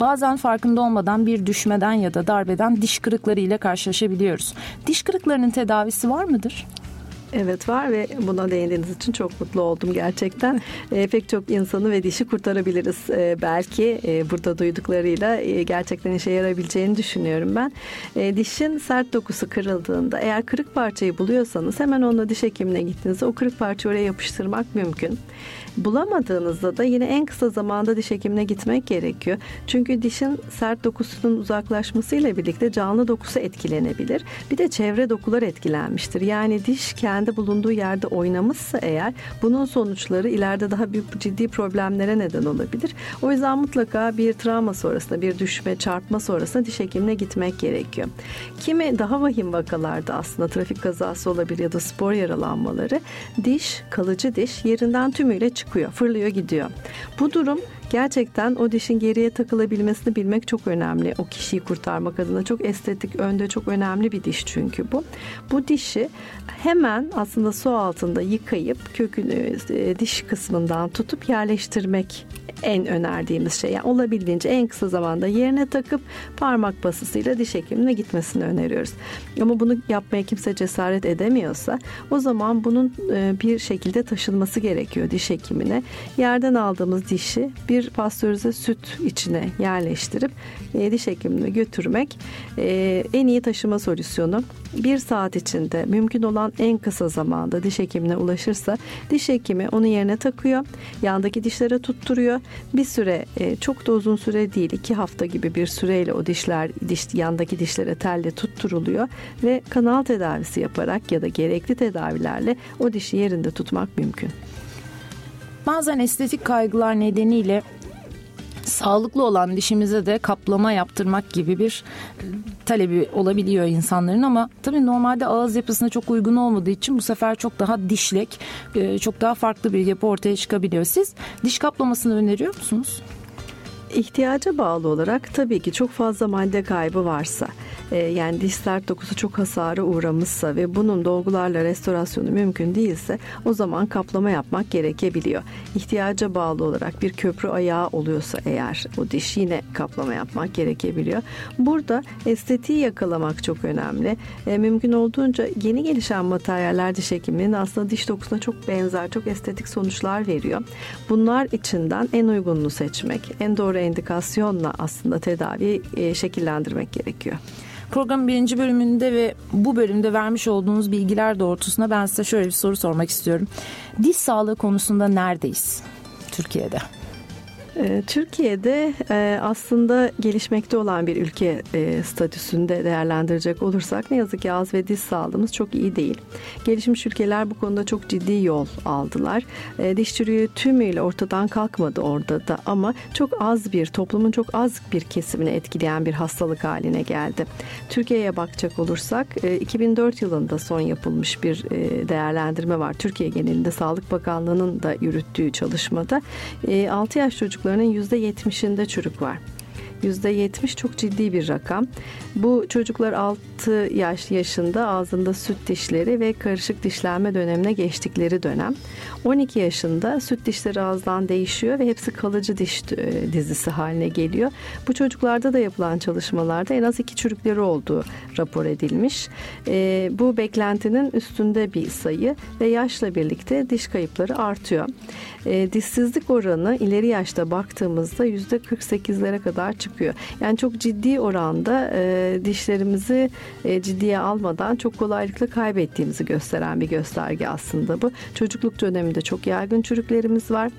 Bazen farkında olmadan bir düşmeden ya da darbeden diş kırıkları ile karşılaşabiliyoruz. Diş kırıklarının tedavisi var mıdır? Evet var ve buna değindiğiniz için çok mutlu oldum gerçekten. E, pek çok insanı ve dişi kurtarabiliriz e, belki e, burada duyduklarıyla e, gerçekten işe yarayabileceğini düşünüyorum ben. E, dişin sert dokusu kırıldığında eğer kırık parçayı buluyorsanız hemen onunla diş hekimine gittiğinizde o kırık parçayı oraya yapıştırmak mümkün. Bulamadığınızda da yine en kısa zamanda diş hekimine gitmek gerekiyor. Çünkü dişin sert dokusunun uzaklaşmasıyla birlikte canlı dokusu etkilenebilir. Bir de çevre dokular etkilenmiştir. Yani diş kendi bulunduğu yerde oynamışsa eğer bunun sonuçları ileride daha büyük ciddi problemlere neden olabilir. O yüzden mutlaka bir travma sonrasında bir düşme, çarpma sonrasında diş hekimine gitmek gerekiyor. Kimi daha vahim vakalarda aslında trafik kazası olabilir ya da spor yaralanmaları diş, kalıcı diş yerinden tümüyle çıkıyor, fırlıyor gidiyor. Bu durum gerçekten o dişin geriye takılabilmesini bilmek çok önemli. O kişiyi kurtarmak adına çok estetik, önde çok önemli bir diş çünkü bu. Bu dişi hemen aslında su altında yıkayıp kökünü e, diş kısmından tutup yerleştirmek en önerdiğimiz şey. Yani olabildiğince en kısa zamanda yerine takıp parmak basısıyla diş hekimine gitmesini öneriyoruz. Ama bunu yapmaya kimse cesaret edemiyorsa o zaman bunun e, bir şekilde taşınması gerekiyor diş hekimine. Yerden aldığımız dişi bir pastörize süt içine yerleştirip e, diş hekimine götürmek e, en iyi taşıma solüsyonu. Bir saat içinde mümkün olan en kısa zamanda diş hekimine ulaşırsa diş hekimi onu yerine takıyor. Yandaki dişlere tutturuyor bir süre e, çok da uzun süre değil iki hafta gibi bir süreyle o dişler diş yandaki dişlere telle tutturuluyor ve kanal tedavisi yaparak ya da gerekli tedavilerle o dişi yerinde tutmak mümkün. Bazen estetik kaygılar nedeniyle sağlıklı olan dişimize de kaplama yaptırmak gibi bir talebi olabiliyor insanların ama tabii normalde ağız yapısına çok uygun olmadığı için bu sefer çok daha dişlek, e, çok daha farklı bir yapı ortaya çıkabiliyor. Siz diş kaplamasını öneriyor musunuz? İhtiyaca bağlı olarak tabii ki çok fazla madde kaybı varsa e, yani diş sert dokusu çok hasara uğramışsa ve bunun dolgularla restorasyonu mümkün değilse o zaman kaplama yapmak gerekebiliyor. İhtiyaca bağlı olarak bir köprü ayağı oluyorsa eğer o diş yine kaplama yapmak gerekebiliyor. Burada estetiği yakalamak çok önemli. E, mümkün olduğunca yeni gelişen materyaller diş hekimliğinin aslında diş dokusuna çok benzer, çok estetik sonuçlar veriyor. Bunlar içinden en uygununu seçmek, en doğru endikasyonla aslında tedavi e, şekillendirmek gerekiyor. Programın birinci bölümünde ve bu bölümde vermiş olduğunuz bilgiler doğrultusunda ben size şöyle bir soru sormak istiyorum. Diş sağlığı konusunda neredeyiz Türkiye'de? Ee, Türkiye'de e, aslında gelişmekte olan bir ülke e, statüsünde değerlendirecek olursak ne yazık ki ağız ve diş sağlığımız çok iyi değil. Gelişmiş ülkeler bu konuda çok ciddi yol aldılar. E, diş çürüğü tümüyle ortadan kalkmadı orada da ama çok az bir toplumun çok az bir kesimini etkileyen bir hastalık haline geldi. Türkiye'ye bakacak olursak 2004 yılında son yapılmış bir değerlendirme var. Türkiye genelinde Sağlık Bakanlığı'nın da yürüttüğü çalışmada 6 yaş çocukları çocuklarının %70'inde çürük var. %70 çok ciddi bir rakam. Bu çocuklar 6 yaş yaşında ağzında süt dişleri ve karışık dişlenme dönemine geçtikleri dönem. 12 yaşında süt dişleri ağızdan değişiyor ve hepsi kalıcı diş e, dizisi haline geliyor. Bu çocuklarda da yapılan çalışmalarda en az iki çürükleri olduğu rapor edilmiş. E, bu beklentinin üstünde bir sayı ve yaşla birlikte diş kayıpları artıyor. E, dişsizlik oranı ileri yaşta baktığımızda %48'lere kadar çıkıyor. Yani çok ciddi oranda e, dişlerimizi e, ciddiye almadan çok kolaylıkla kaybettiğimizi gösteren bir gösterge aslında bu. Çocukluk döneminde çok yaygın çürüklerimiz var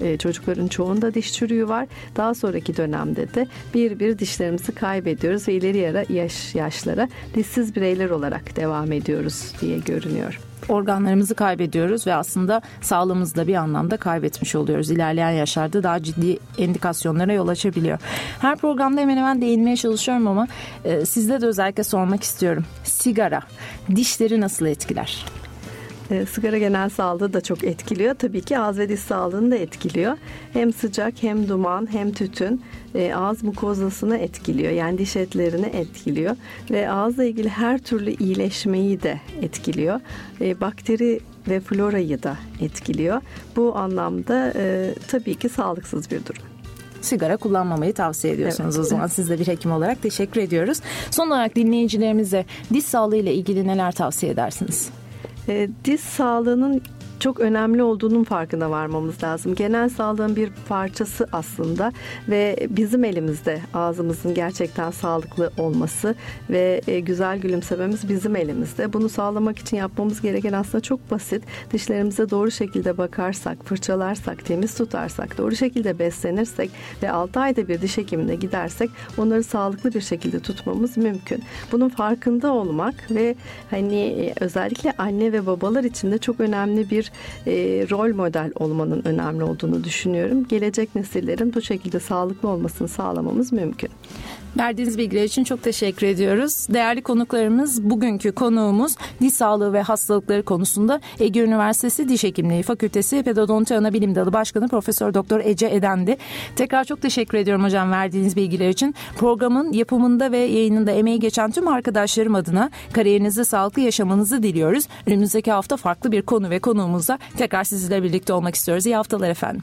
e, çocukların çoğunda diş çürüğü var. Daha sonraki dönemde de bir bir dişlerimizi kaybediyoruz ve ileri yaş, yaşlara dişsiz bireyler olarak devam ediyoruz diye görünüyor organlarımızı kaybediyoruz ve aslında sağlığımızı da bir anlamda kaybetmiş oluyoruz. İlerleyen yaşlarda daha ciddi endikasyonlara yol açabiliyor. Her programda hemen hemen değinmeye çalışıyorum ama e, sizde de özellikle sormak istiyorum. Sigara dişleri nasıl etkiler? E, sigara genel sağlığı da çok etkiliyor. Tabii ki ağız ve diş sağlığını da etkiliyor. Hem sıcak hem duman hem tütün e, ağız mukozasını etkiliyor. Yani diş etlerini etkiliyor. Ve ağızla ilgili her türlü iyileşmeyi de etkiliyor. E, bakteri ve florayı da etkiliyor. Bu anlamda e, tabii ki sağlıksız bir durum sigara kullanmamayı tavsiye ediyorsunuz evet. o zaman. Siz de bir hekim olarak teşekkür ediyoruz. Son olarak dinleyicilerimize diş sağlığı ile ilgili neler tavsiye edersiniz? E, diz sağlığının çok önemli olduğunun farkına varmamız lazım. Genel sağlığın bir parçası aslında ve bizim elimizde ağzımızın gerçekten sağlıklı olması ve e, güzel gülümsememiz bizim elimizde. Bunu sağlamak için yapmamız gereken aslında çok basit. Dişlerimize doğru şekilde bakarsak, fırçalarsak, temiz tutarsak, doğru şekilde beslenirsek ve 6 ayda bir diş hekimine gidersek onları sağlıklı bir şekilde tutmamız mümkün. Bunun farkında olmak ve hani e, özellikle anne ve babalar için de çok önemli bir e, rol model olmanın önemli olduğunu düşünüyorum. Gelecek nesillerin bu şekilde sağlıklı olmasını sağlamamız mümkün. Verdiğiniz bilgiler için çok teşekkür ediyoruz. Değerli konuklarımız bugünkü konuğumuz diş sağlığı ve hastalıkları konusunda Ege Üniversitesi Diş Hekimliği Fakültesi Pedodonti Anabilim Dalı Başkanı Profesör Doktor Ece Edendi. Tekrar çok teşekkür ediyorum hocam verdiğiniz bilgiler için. Programın yapımında ve yayınında emeği geçen tüm arkadaşlarım adına kariyerinizde sağlıklı yaşamanızı diliyoruz. Önümüzdeki hafta farklı bir konu ve konuğumuzla tekrar sizinle birlikte olmak istiyoruz. İyi haftalar efendim.